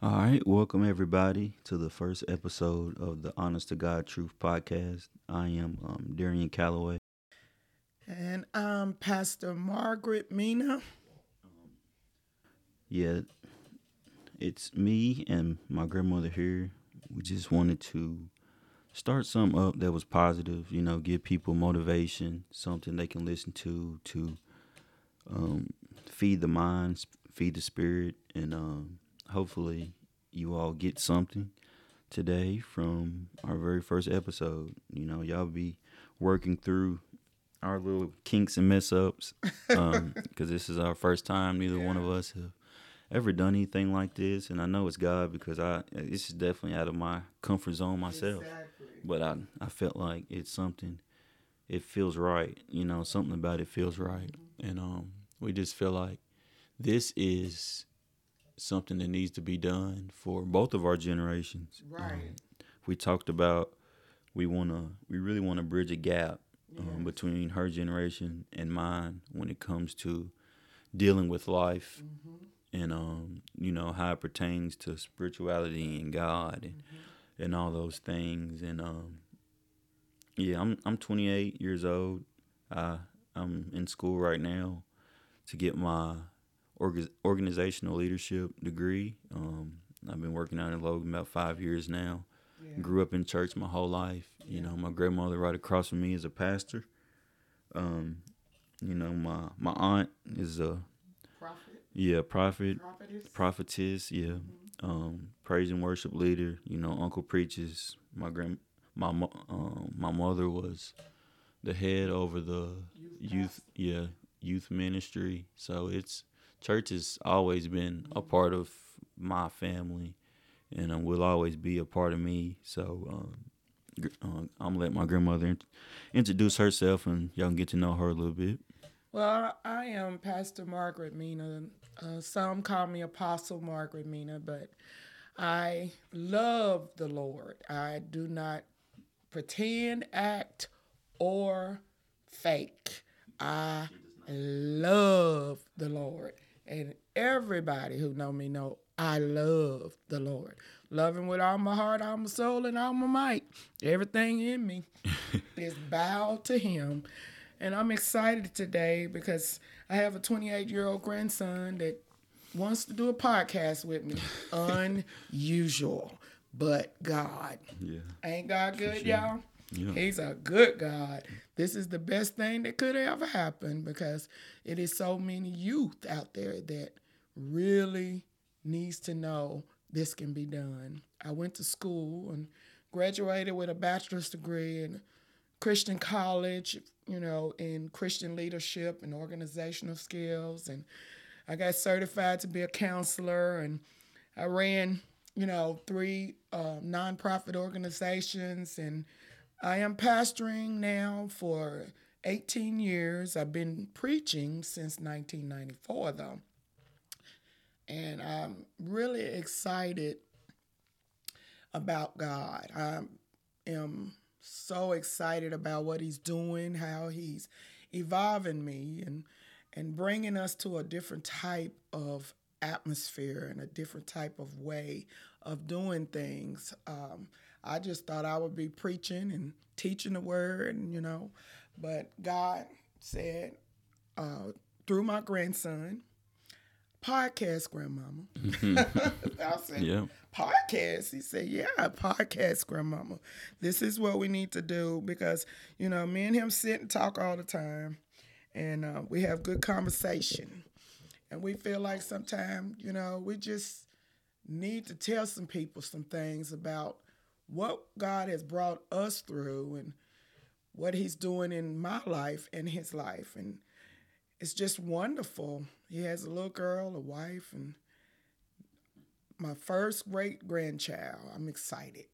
All right, welcome everybody to the first episode of the Honest to God Truth podcast. I am um, Darian Calloway. And I'm Pastor Margaret Mina. Yeah, it's me and my grandmother here. We just wanted to start something up that was positive, you know, give people motivation, something they can listen to, to um, feed the mind, feed the spirit, and um, hopefully you all get something today from our very first episode. You know, y'all be working through our little kinks and mess ups because um, this is our first time. Neither yeah. one of us have ever done anything like this, and I know it's God because I this is definitely out of my comfort zone myself. Exactly. But I I felt like it's something. It feels right, you know. Something about it feels right, mm-hmm. and um, we just feel like this is something that needs to be done for both of our generations. Right. Um, we talked about we want to we really want to bridge a gap um, between her generation and mine when it comes to dealing with life mm-hmm. and um you know how it pertains to spirituality and God and mm-hmm. and all those things and um yeah I'm I'm 28 years old. I I'm in school right now to get my organizational leadership degree. Um, I've been working out in Logan about five years now. Yeah. Grew up in church my whole life. Yeah. You know, my grandmother right across from me is a pastor. Um, you know, my my aunt is a prophet. Yeah, prophet, prophetess. prophetess. Yeah, mm-hmm. um, praise and worship leader. You know, uncle preaches. My grand, my um, my mother was the head over the youth, youth yeah, youth ministry. So it's church has always been a part of my family, and um, will always be a part of me. So um, uh, I'm gonna let my grandmother introduce herself, and y'all can get to know her a little bit. Well, I am Pastor Margaret Mina. Uh, some call me Apostle Margaret Mina, but I love the Lord. I do not pretend, act, or fake. I love the Lord. And everybody who know me know I love the Lord. Love him with all my heart, all my soul, and all my might. Everything in me is bowed to him. And I'm excited today because I have a 28 year old grandson that wants to do a podcast with me. Unusual, but God. Yeah. Ain't God good, sure. y'all? Yeah. He's a good God. This is the best thing that could ever happen because it is so many youth out there that really needs to know this can be done. I went to school and graduated with a bachelor's degree in Christian college, you know, in Christian leadership and organizational skills and I got certified to be a counselor and I ran, you know, three uh, nonprofit organizations and I am pastoring now for 18 years. I've been preaching since 1994, though. And I'm really excited about God. I am so excited about what He's doing, how He's evolving me, and and bringing us to a different type of atmosphere and a different type of way of doing things. Um, I just thought I would be preaching and teaching the word, and you know, but God said uh, through my grandson, podcast grandmama. Mm-hmm. I said, yeah. podcast. He said, yeah, podcast grandmama. This is what we need to do because, you know, me and him sit and talk all the time and uh, we have good conversation. And we feel like sometimes, you know, we just need to tell some people some things about what God has brought us through and what He's doing in my life and His life. And it's just wonderful. He has a little girl, a wife, and my first great grandchild. I'm excited.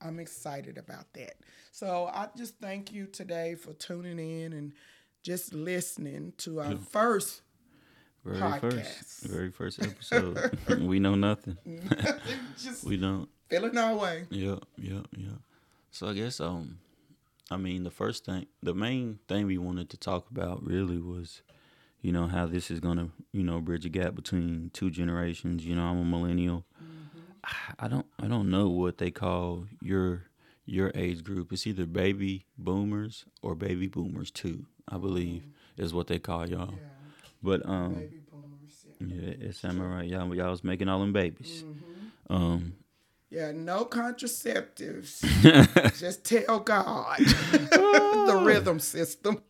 I'm excited about that. So I just thank you today for tuning in and just listening to our first very podcast. first, very first episode. we know nothing. just we don't feeling our way. Yeah, yeah, yeah. So I guess um, I mean the first thing, the main thing we wanted to talk about really was, you know, how this is gonna, you know, bridge a gap between two generations. You know, I'm a millennial. Mm-hmm. I don't I don't know what they call your your age group. It's either baby boomers or baby boomers too. I believe mm-hmm. is what they call y'all. Yeah. But um, baby boomers. Yeah, yeah it's am right? Y'all y'all was making all them babies. Mm-hmm. Um. Yeah, no contraceptives. Just tell God the rhythm system.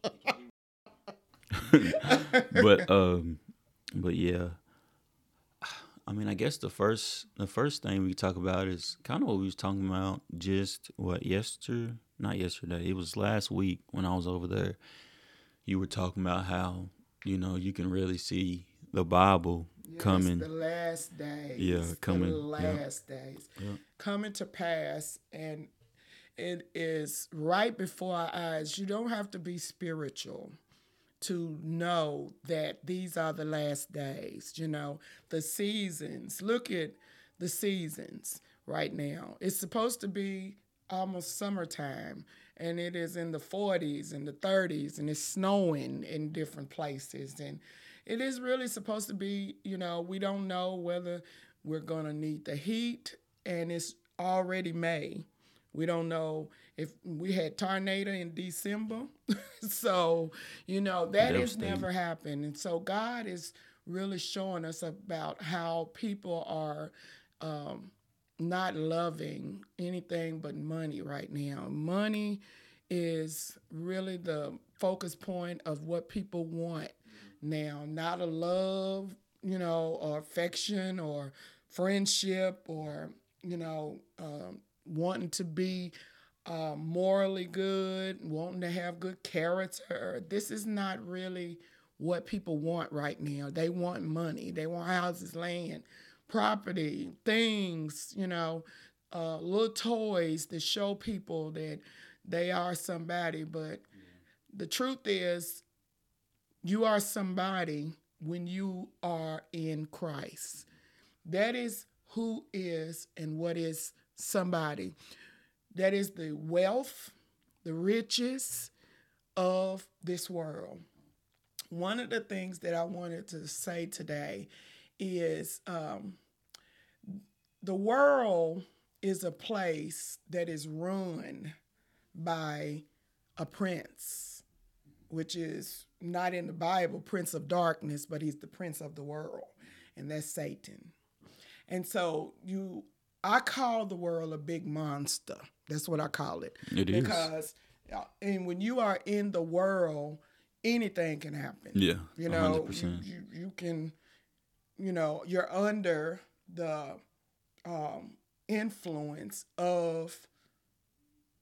but um, but yeah, I mean, I guess the first the first thing we talk about is kind of what we was talking about just what yesterday, not yesterday. It was last week when I was over there. You were talking about how you know you can really see the Bible coming. The last days. Yeah, coming. The last yeah. days yeah. coming to pass, and it is right before our eyes. You don't have to be spiritual to know that these are the last days, you know, the seasons. Look at the seasons right now. It's supposed to be almost summertime and it is in the 40s and the 30s and it's snowing in different places and it is really supposed to be, you know, we don't know whether we're going to need the heat and it's already May. We don't know if we had tornado in December. so, you know, that has never happened. And so God is really showing us about how people are um, not loving anything but money right now. Money is really the focus point of what people want now, not a love, you know, or affection or friendship or, you know, um, wanting to be uh, morally good, wanting to have good character. This is not really what people want right now. They want money, they want houses, land, property, things, you know, uh, little toys to show people that they are somebody. But the truth is, you are somebody when you are in Christ. That is who is and what is somebody that is the wealth, the riches of this world. One of the things that I wanted to say today is um, the world is a place that is run by a prince, which is not in the Bible, prince of darkness, but he's the prince of the world, and that's Satan. And so you I call the world a big monster. That's what I call it. It because, is. and when you are in the world, anything can happen. Yeah. You know, you, you, you, can, you know, you're under the um, influence of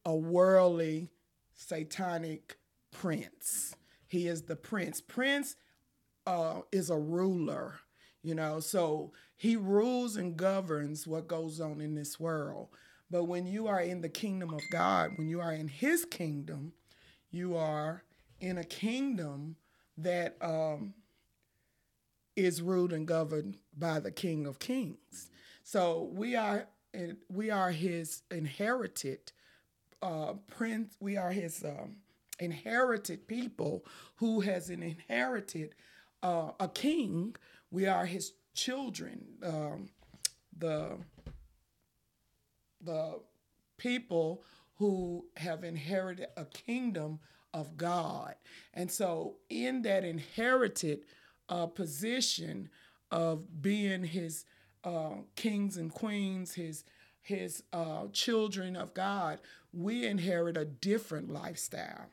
a worldly satanic prince. He is the prince. Prince uh, is a ruler, you know, so he rules and governs what goes on in this world. But when you are in the kingdom of God, when you are in his kingdom, you are in a kingdom that um, is ruled and governed by the King of Kings. So we are we are his inherited uh, prince. We are his um, inherited people who has an inherited uh, a king. We are his children, um, the the people who have inherited a kingdom of God, and so in that inherited uh, position of being His uh, kings and queens, His his uh, children of God, we inherit a different lifestyle.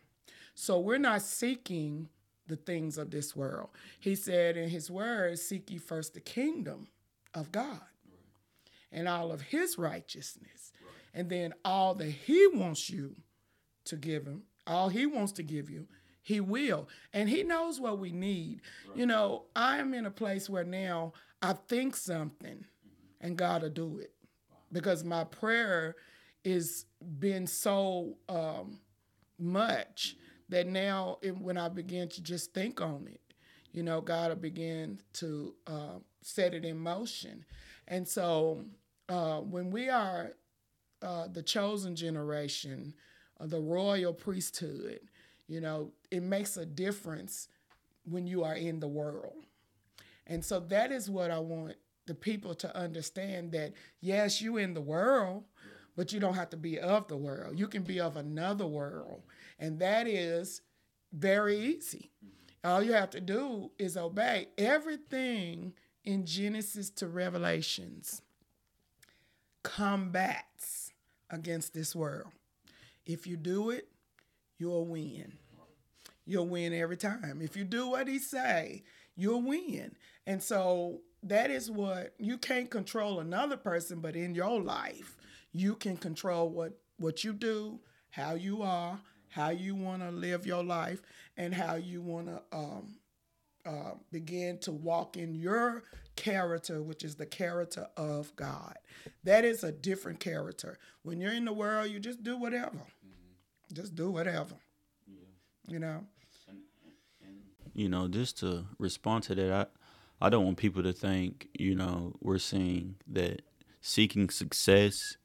So we're not seeking the things of this world. He said in his word, Seek ye first the kingdom of God and all of his righteousness. And then all that he wants you to give him, all he wants to give you, he will. And he knows what we need. Right. You know, I am in a place where now I think something mm-hmm. and God will do it. Because my prayer is been so um, much that now when I begin to just think on it, you know, God will begin to uh, set it in motion. And so uh, when we are uh, the chosen generation, the royal priesthood, you know, it makes a difference when you are in the world. And so that is what I want the people to understand that yes, you in the world, but you don't have to be of the world. You can be of another world. And that is very easy. Mm-hmm. All you have to do is obey everything in Genesis to Revelations combats against this world. If you do it, you'll win. You'll win every time. If you do what he say, you'll win. And so that is what you can't control another person, but in your life, you can control what what you do, how you are, how you want to live your life, and how you want to um, uh, begin to walk in your character, which is the character of God. That is a different character. When you're in the world, you just do whatever. Mm-hmm. Just do whatever. Yeah. You know. You know, just to respond to that, I I don't want people to think you know we're saying that seeking success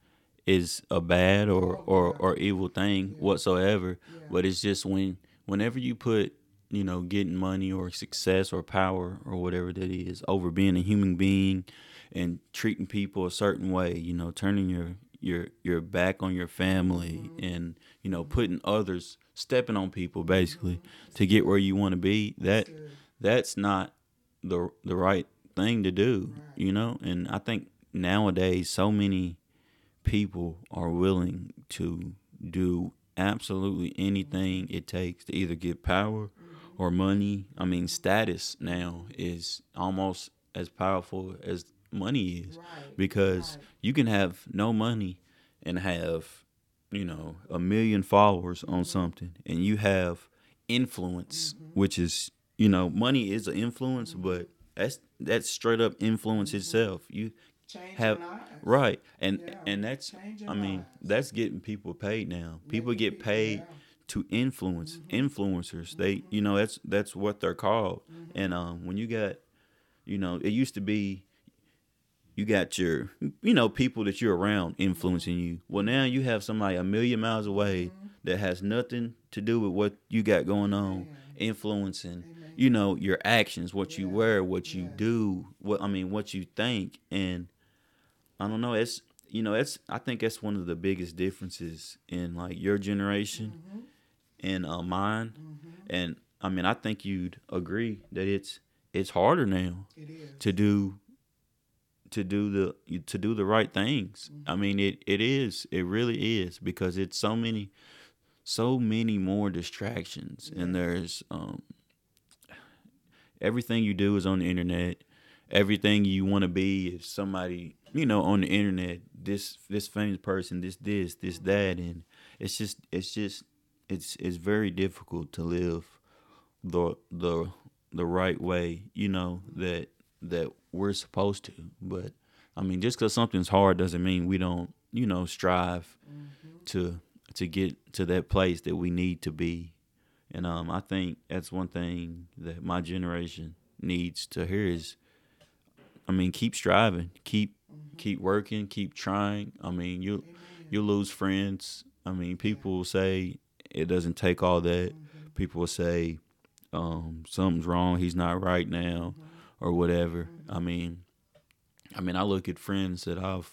is a bad or oh, or, or evil thing yeah. whatsoever. Yeah. But it's just when whenever you put you know getting money or success or power or whatever that is over being a human being and treating people a certain way, you know, turning your your your back on your family mm-hmm. and you know putting others stepping on people basically mm-hmm. to get where you want to be that that's not the the right thing to do right. you know and i think nowadays so many people are willing to do absolutely anything it takes to either get power or money. I mean, status now is almost as powerful as money is right. because right. you can have no money and have, you know, a million followers mm-hmm. on something and you have influence, mm-hmm. which is, you know, money is an influence, mm-hmm. but that's that's straight up influence mm-hmm. itself. You Changing have right and yeah. and that's Changing i mean lives. that's getting people paid now people Making get paid yeah. to influence mm-hmm. influencers mm-hmm. they you know that's that's what they're called mm-hmm. and um when you got you know it used to be you got your you know people that you're around influencing you well now you have somebody a million miles away mm-hmm. that has nothing to do with what you got going on influencing you know your actions what you wear what you do what i mean what you think and I don't know. It's you know, it's I think that's one of the biggest differences in like your generation mm-hmm. and uh, mine. Mm-hmm. And I mean, I think you'd agree that it's it's harder now to do to do the to do the right things. Mm-hmm. I mean, it it is. It really is because it's so many so many more distractions and there's um everything you do is on the internet. Everything you want to be is somebody you know, on the internet, this this famous person, this this, this that, and it's just it's just it's it's very difficult to live the the the right way, you know, that that we're supposed to. But I mean, just because something's hard doesn't mean we don't, you know, strive mm-hmm. to to get to that place that we need to be. And um, I think that's one thing that my generation needs to hear is, I mean, keep striving, keep keep working, keep trying. I mean, you you lose friends. I mean, people will say it doesn't take all that. People will say um, something's wrong. He's not right now, or whatever. I mean, I mean, I look at friends that I've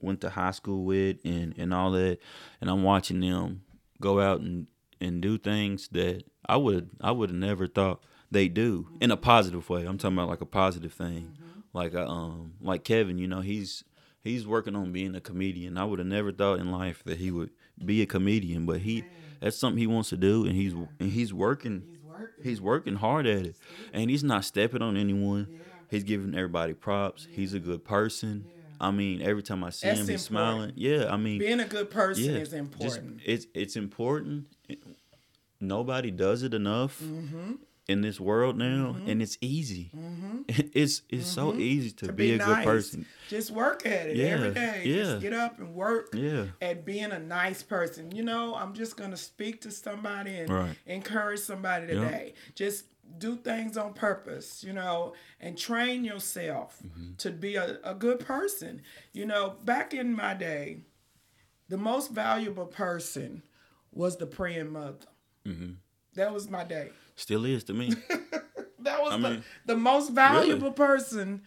went to high school with and and all that, and I'm watching them go out and and do things that I would I would have never thought they do in a positive way. I'm talking about like a positive thing like uh, um like Kevin, you know, he's he's working on being a comedian. I would have never thought in life that he would be a comedian, but he that's something he wants to do, and he's and he's working. He's working, he's working hard at it, and he's not stepping on anyone. Yeah. He's giving everybody props. Yeah. He's a good person. Yeah. I mean, every time I see that's him, he's important. smiling. Yeah, I mean, being a good person is important. Just, it's it's important. Nobody does it enough. Mm-hmm in this world now, mm-hmm. and it's easy. Mm-hmm. It's it's mm-hmm. so easy to, to be, be, a nice. good person. Just work at it yeah. every day. Yeah. Just get up and work yeah. at being a nice person. You know, I'm just gonna speak to somebody and right. encourage somebody today. Yep. Just do things on purpose, you know, and train yourself mm-hmm. to be a, a good person. You know, back in my day, the most valuable person was the praying mother. Mm-hmm. That was my day. Still is to me. that was I the, mean, the most valuable really? person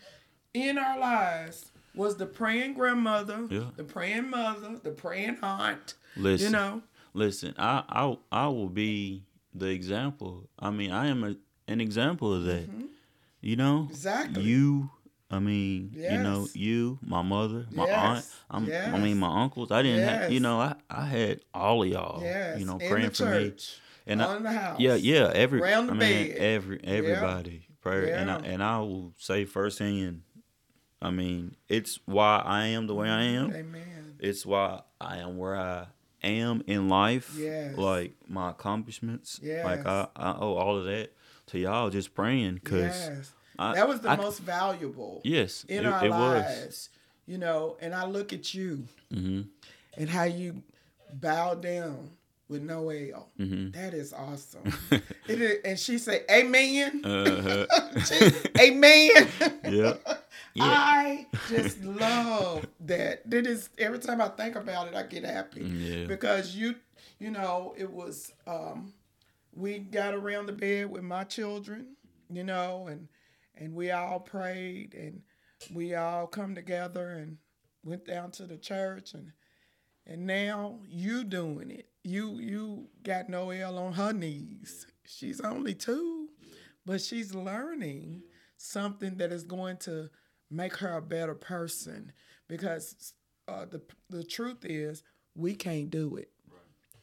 in our lives was the praying grandmother, yeah. the praying mother, the praying aunt. Listen, you know. Listen, I I I will be the example. I mean, I am a, an example of that. Mm-hmm. You know, exactly. You, I mean, yes. you know, you, my mother, my yes. aunt. I'm, yes. I mean, my uncles. I didn't have, you know, I I had all of y'all. You know, praying for me. And on I, the house. Yeah, yeah. Every the I mean, bed. Every everybody yeah. prayer, yeah. and I and I will say firsthand. I mean, it's why I am the way I am. Amen. It's why I am where I am in life. Yes. Like my accomplishments. Yeah. Like I, I owe all of that to y'all just praying because yes. that was the I, most valuable. Yes. In it, our it lives. Was. You know, and I look at you mm-hmm. and how you bow down with Noel. Mm-hmm. That is awesome. it is, and she said, "Amen." Uh-huh. she, Amen. yeah. Yeah. I just love that. That is every time I think about it, I get happy yeah. because you, you know, it was. Um, we got around the bed with my children, you know, and and we all prayed and we all come together and went down to the church and and now you doing it. You you got Noelle on her knees. She's only two, but she's learning something that is going to make her a better person because uh, the the truth is we can't do it.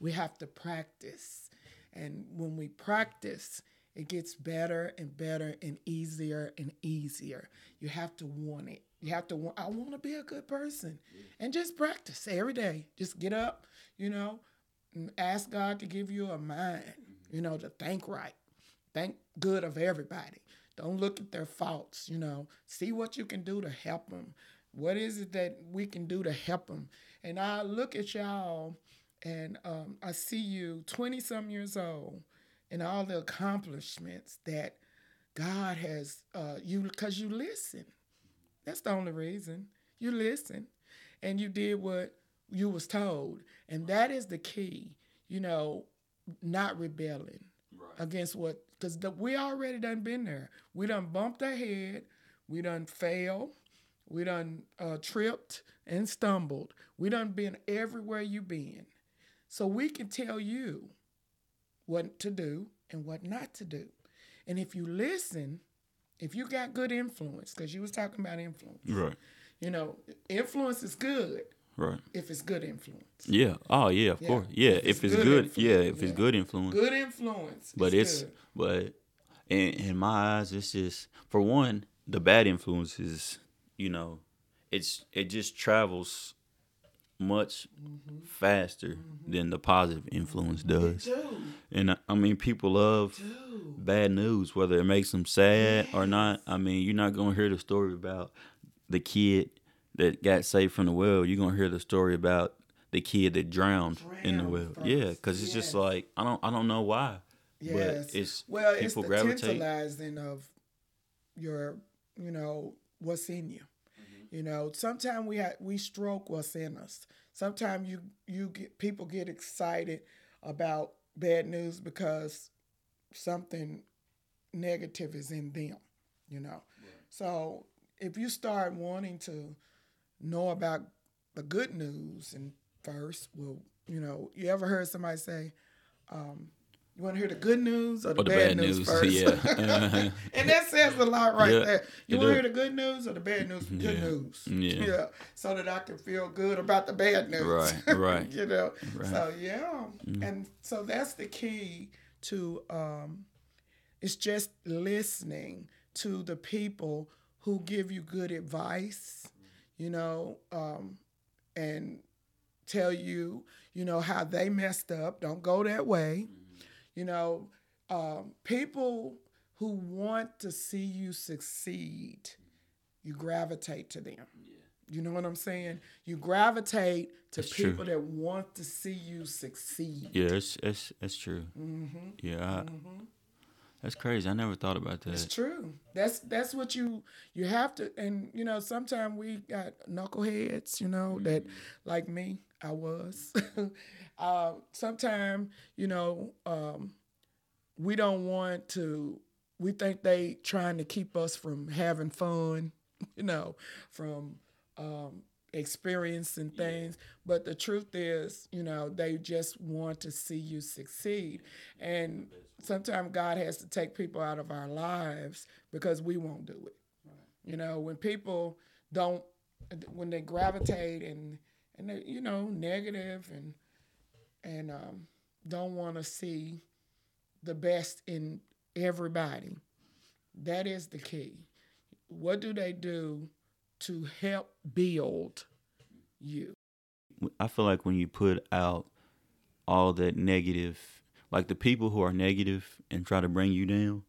We have to practice, and when we practice, it gets better and better and easier and easier. You have to want it. You have to. I want to be a good person, and just practice every day. Just get up, you know, ask God to give you a mind, you know, to think right, think good of everybody. Don't look at their faults, you know. See what you can do to help them. What is it that we can do to help them? And I look at y'all and um, I see you 20 some years old and all the accomplishments that God has, uh, you because you listen. That's the only reason. You listen and you did what you was told. And that is the key, you know, not rebelling right. against what because we already done been there. We done bumped our head. We done failed. We done uh, tripped and stumbled. We done been everywhere you been. So we can tell you what to do and what not to do. And if you listen, if you got good influence, because you was talking about influence. Right. You know, influence is good. Right. If it's good influence. Yeah. Oh yeah, of yeah. course. Yeah. If, if it's, good, good yeah, if yeah. it's good influence. Good influence. But it's, it's but in in my eyes, it's just for one, the bad influence is you know, it's it just travels much mm-hmm. faster mm-hmm. than the positive influence does. And I mean, people love bad news, whether it makes them sad yes. or not. I mean, you're not gonna hear the story about the kid that got saved from the well, you're gonna hear the story about the kid that drowned, drowned in the well. First. Yeah, because it's yes. just like I don't I don't know why. Yes. But it's well, people it's the gravitate. tantalizing of your, you know, what's in you. Mm-hmm. You know, sometimes we ha- we stroke what's in us. Sometimes you you get people get excited about bad news because something negative is in them. You know, right. so if you start wanting to know about the good news and first, well, you know, you ever heard somebody say, um, you want to hear the good news or the, or the bad, bad, news, news first? Yeah. And that says a lot right yeah, there. You want to hear the good news or the bad news? Good yeah. news. Yeah. yeah. So that I can feel good about the bad news. Right, right. you know? Right. So, yeah. Mm. And so that's the key to, um, it's just listening to the people who give you good advice you know, um, and tell you, you know, how they messed up. Don't go that way. Mm-hmm. You know, um, people who want to see you succeed, you gravitate to them. Yeah. You know what I'm saying? You gravitate to that's people true. that want to see you succeed. Yeah, it's it's, it's true. Mm-hmm. Yeah. I, mm-hmm. That's crazy. I never thought about that. It's true. That's that's what you you have to and you know, sometimes we got knuckleheads, you know, mm-hmm. that like me, I was. uh, sometimes, you know, um, we don't want to we think they trying to keep us from having fun you know, from um, experiencing things. But the truth is, you know, they just want to see you succeed. And sometimes God has to take people out of our lives because we won't do it. You know, when people don't, when they gravitate and and they, you know, negative and and um, don't want to see the best in everybody. That is the key. What do they do to help build you? I feel like when you put out all that negative, like the people who are negative and try to bring you down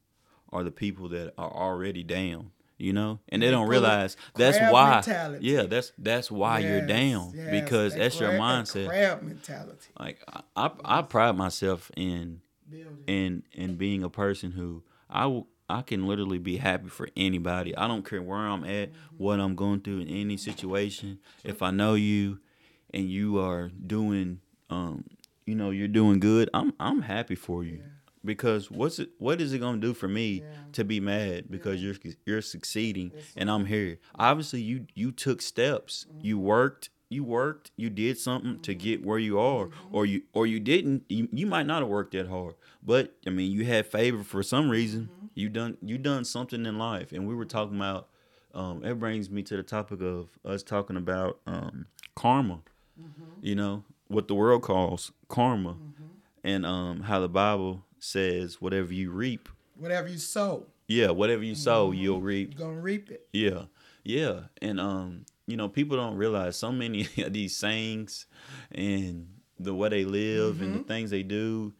are the people that are already down you know and they don't realize that's why mentality. yeah that's that's why yes, you're down yes, because that's crab, your mindset crab mentality like I, I, I pride myself in in in being a person who I I can literally be happy for anybody. I don't care where I'm at, what I'm going through in any situation. If I know you and you are doing um you know, you're doing good, I'm I'm happy for you. Yeah because what's it what is it going to do for me yeah. to be mad because yeah. you're you're succeeding and I'm here obviously you you took steps mm-hmm. you worked you worked you did something mm-hmm. to get where you are mm-hmm. or you or you didn't you, you might not have worked that hard but I mean you had favor for some reason mm-hmm. you done you done something in life and we were talking about um it brings me to the topic of us talking about um karma mm-hmm. you know what the world calls karma mm-hmm. and um how the bible says whatever you reap, whatever you sow. Yeah, whatever you sow, mm-hmm. you'll reap. You're gonna reap it. Yeah, yeah, and um, you know, people don't realize so many of these sayings and the way they live mm-hmm. and the mm-hmm. things they do.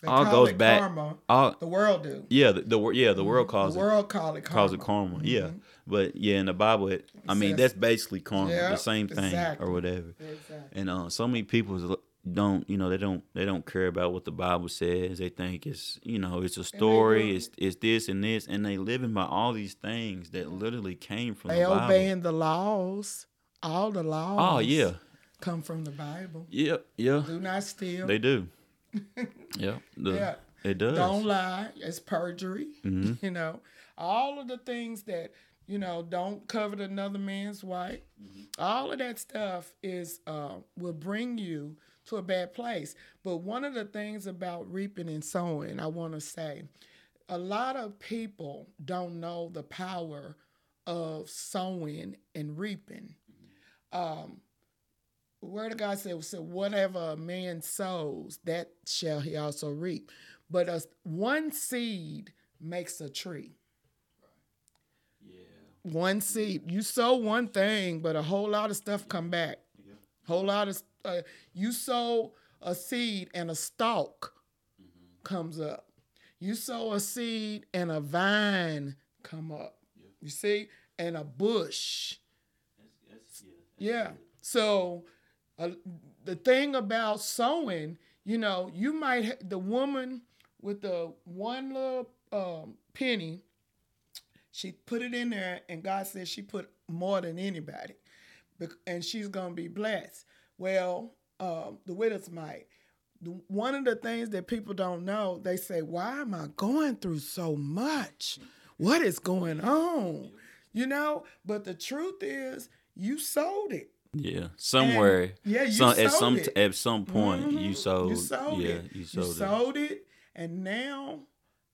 They all goes back. Karma. All, the world do. Yeah, the, the yeah the world mm-hmm. calls the world it, call it karma. calls it karma. Mm-hmm. Yeah, but yeah, in the Bible, it, I mean that's basically karma, the same thing exactly. or whatever. Exactly. And uh, so many people don't you know they don't they don't care about what the bible says. They think it's you know it's a story it's it's this and this and they living by all these things that literally came from they the bible. obeying the laws. All the laws oh yeah. come from the bible. Yep yeah do not steal. They do. Yeah the, yeah. it does. Don't lie. It's perjury mm-hmm. you know. All of the things that you know don't covet another man's wife. Mm-hmm. all of that stuff is uh, will bring you to a bad place. But one of the things about reaping and sowing, I want to say, a lot of people don't know the power of sowing and reaping. Um, word of God said, so whatever a man sows, that shall he also reap. But a, one seed makes a tree. Yeah. One seed. You sow one thing, but a whole lot of stuff come back. Yeah. Whole lot of uh, you sow a seed and a stalk mm-hmm. comes up. You sow a seed and a vine come up. Yep. You see, and a bush. That's, that's, yeah. yeah. So uh, the thing about sowing, you know, you might ha- the woman with the one little um, penny, she put it in there, and God says she put more than anybody, and she's gonna be blessed. Well, um, the widow's mite. One of the things that people don't know, they say, "Why am I going through so much? What is going on?" You know, but the truth is, you sold it. Yeah, somewhere. And, yeah, you some, sold at some it. at some point mm-hmm. you sold. You sold yeah, it. you sold, you sold it. it, and now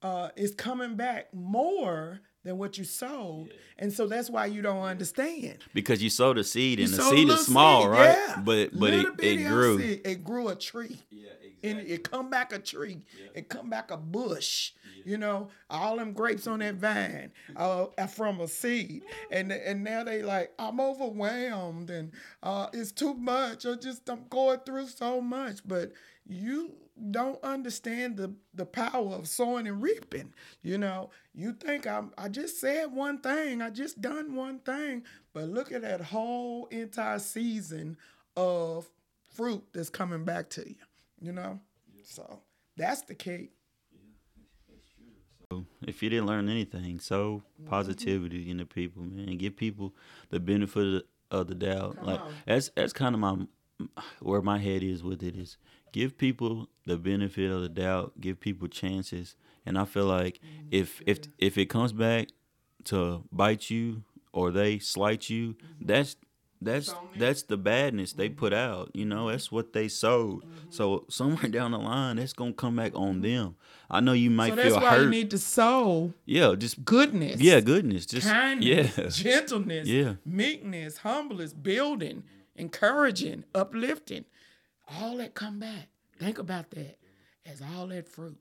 uh, it's coming back more than what you sowed. Yeah. And so that's why you don't understand. Because you sowed a seed and the seed is small, seed, right? Yeah. But but it, it grew. Seed, it grew a tree. Yeah, exactly. And it come back a tree. Yeah. It come back a bush. Yeah. You know, all them grapes on that vine uh, from a seed. And and now they like, I'm overwhelmed and uh, it's too much. I just I'm going through so much. But you don't understand the the power of sowing and reaping. You know, you think I'm I just said one thing, I just done one thing, but look at that whole entire season of fruit that's coming back to you. You know, yeah. so that's the key. So if you didn't learn anything, so mm-hmm. positivity mm-hmm. in the people, man. And give people the benefit of the, of the doubt. Come like on. that's that's kind of my where my head is with it is give people the benefit of the doubt, give people chances, and I feel like mm-hmm. if if if it comes back to bite you or they slight you, mm-hmm. that's that's that's the badness they put out. You know, that's what they sowed. Mm-hmm. So somewhere down the line, that's gonna come back on them. I know you might feel hurt. so feel hurt. you need to sow. Yeah, just goodness. Yeah, goodness. Just kindness, yeah. gentleness, yeah, meekness, humbleness, building, encouraging, uplifting. All that come back. Think about that as all that fruit.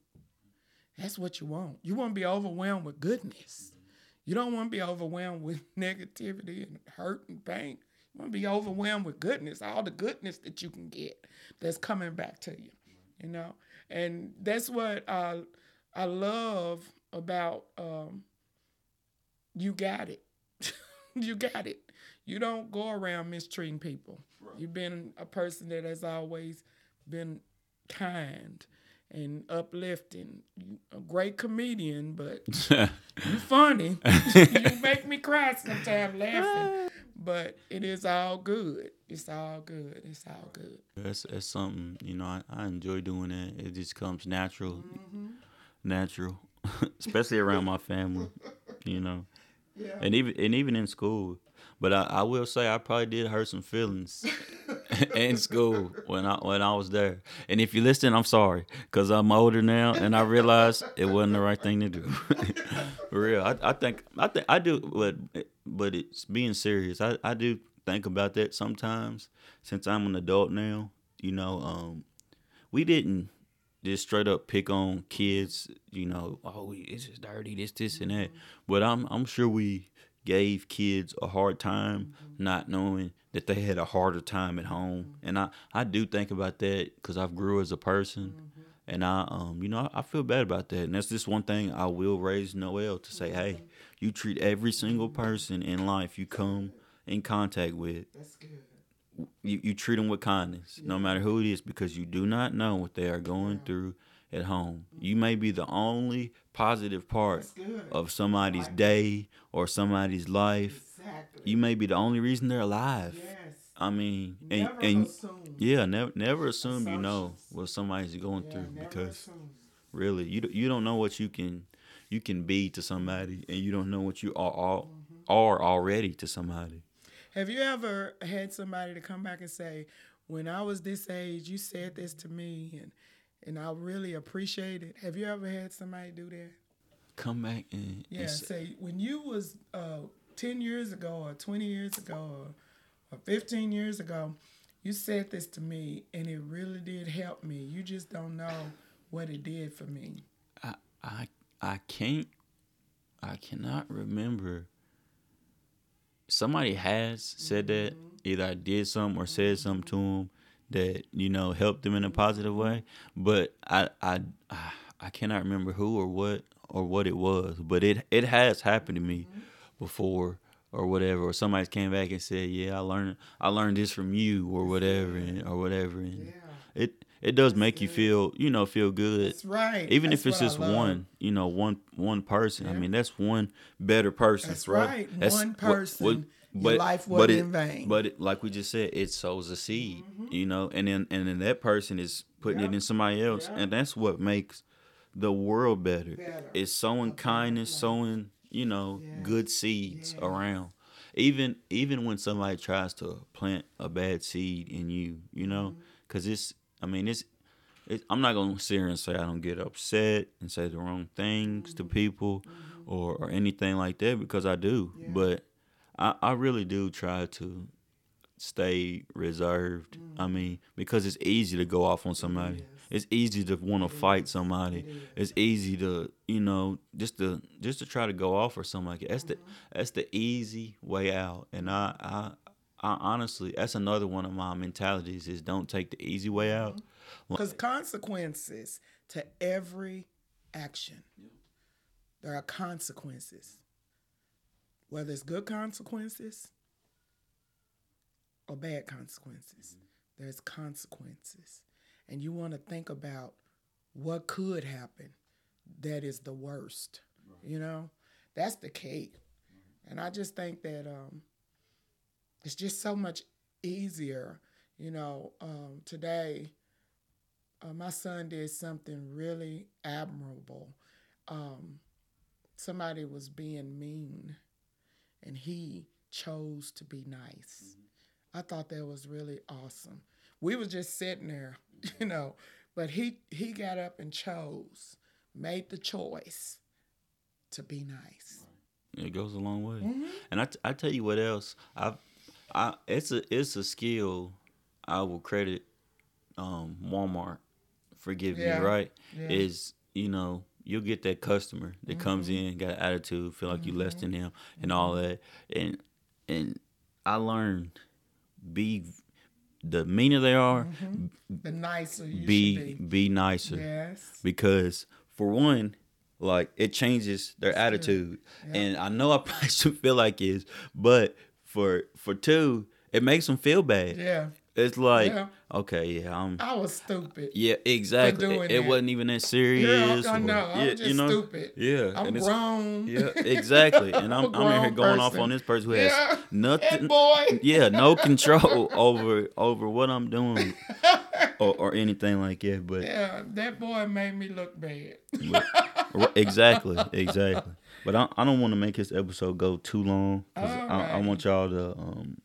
That's what you want. You want to be overwhelmed with goodness. You don't want to be overwhelmed with negativity and hurt and pain. You want to be overwhelmed with goodness, all the goodness that you can get that's coming back to you, you know? And that's what I, I love about um, you got it. you got it. You don't go around mistreating people. You've been a person that has always been kind and uplifting. You a great comedian, but you funny. you make me cry sometimes laughing. But it is all good. It's all good. It's all good. That's that's something you know. I, I enjoy doing that. It just comes natural, mm-hmm. natural, especially around my family. You know, yeah. and even and even in school. But I, I will say I probably did hurt some feelings in school when I when I was there. And if you're listening, I'm sorry because I'm older now and I realize it wasn't the right thing to do. For real, I, I think I think I do, but but it's being serious. I, I do think about that sometimes since I'm an adult now. You know, um, we didn't just straight up pick on kids. You know, oh, it's just dirty, this, this, and that. But I'm I'm sure we gave kids a hard time mm-hmm. not knowing that they had a harder time at home mm-hmm. and i i do think about that because i've grew as a person mm-hmm. and i um you know I, I, feel bad about that and that's just one thing i will raise noel to say hey mm-hmm. you treat every single person in life you come in contact with that's good you, you treat them with kindness no matter who it is because you do not know what they are going through at home. You may be the only positive part of somebody's like day or somebody's life. Exactly. You may be the only reason they're alive. Yes. I mean, and, never and assume. yeah, never never assume you know what somebody's going yeah, through because assume. really you you don't know what you can you can be to somebody and you don't know what you are are, mm-hmm. are already to somebody. Have you ever had somebody to come back and say, "When I was this age, you said this to me," and and I really appreciate it. Have you ever had somebody do that? Come back and yeah, and say when you was uh, ten years ago or twenty years ago or, or fifteen years ago, you said this to me and it really did help me. You just don't know what it did for me. I I I can't I cannot remember. Somebody has said mm-hmm. that either I did something or said something to them that you know helped them in a positive way. But I I I cannot remember who or what or what it was, but it it has happened to me mm-hmm. before or whatever, or somebody came back and said, "Yeah, I learned I learned this from you or whatever, and, or whatever." And yeah. it it does make you feel you know feel good. That's right. Even that's if it's just one, you know, one one person. Yeah. I mean, that's one better person. That's right. right. That's one person. What, what, but, Your life wasn't but it, in vain. But it, like we just said, it sows a seed, mm-hmm. you know, and then and then that person is putting it in somebody else, and that's what makes the world better. better. It's sowing okay. kindness, sowing you know good seeds around. Even even when somebody tries to plant a bad seed in you, you know, because mm-hmm. it's I mean it's it, I'm not gonna sit here and say I don't get upset and say the wrong things mm-hmm. to people mm-hmm. or, or anything like that because I do. Yeah. But I, I really do try to stay reserved. Mm. I mean, because it's easy to go off on somebody. It it's easy to want to fight somebody. It it's easy to, you know, just to just to try to go off or something like that. That's mm-hmm. the that's the easy way out. And I I, I honestly, that's another one of my mentalities is don't take the easy way out. Because mm-hmm. consequences to every action. There are consequences whether it's good consequences or bad consequences. Mm-hmm. There's consequences. And you want to think about what could happen that is the worst. Right. You know, that's the key. Right. And I just think that um, it's just so much easier. You know, um, today, uh, my son did something really admirable. Um, somebody was being mean and he chose to be nice. Mm-hmm. I thought that was really awesome. We were just sitting there, you know, but he he got up and chose, made the choice to be nice. It goes a long way. Mm-hmm. And I, t- I tell you what else, I I it's a it's a skill I will credit um, Walmart for giving yeah. me, right? Yeah. Is you know, you'll get that customer that mm-hmm. comes in, got an attitude, feel like mm-hmm. you less than them and all mm-hmm. that. And and I learned be the meaner they are, mm-hmm. the nicer be, be, be nicer. Yes. Because for one, like it changes their That's attitude. And I know I probably should feel like is, but for for two, it makes them feel bad. Yeah. It's like, yeah. okay, yeah, I'm. I was stupid. Yeah, exactly. It, it wasn't even that serious. Yeah, I, know. I'm just you know? stupid. Yeah, I'm and grown. Yeah, exactly. And I'm, I'm in here going person. off on this person who has yeah. nothing. boy. Yeah, no control over over what I'm doing or, or anything like that. But yeah, that boy made me look bad. But, exactly, exactly. But I, I don't want to make this episode go too long because I, right. I want y'all to um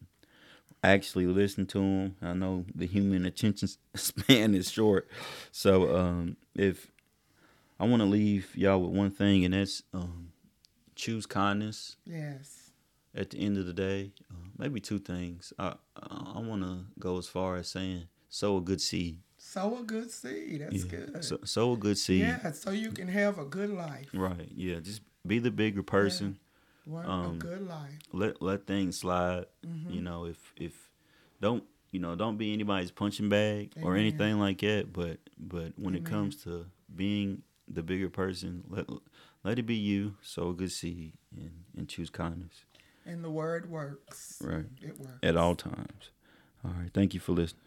actually listen to them. I know the human attention span is short, so um, if I want to leave y'all with one thing, and that's um, choose kindness. Yes. At the end of the day, uh, maybe two things. I I want to go as far as saying sow a good seed. Sow a good seed. That's yeah. good. So, sow a good seed. Yeah, so you can have a good life. Right. Yeah. Just be the bigger person. Yeah um, a good life. Let let things slide. Mm-hmm. You know, if if don't you know don't be anybody's punching bag Amen. or anything like that. But but when Amen. it comes to being the bigger person, let let it be you. Sow a good seed and and choose kindness. And the word works. Right. It works at all times. All right. Thank you for listening.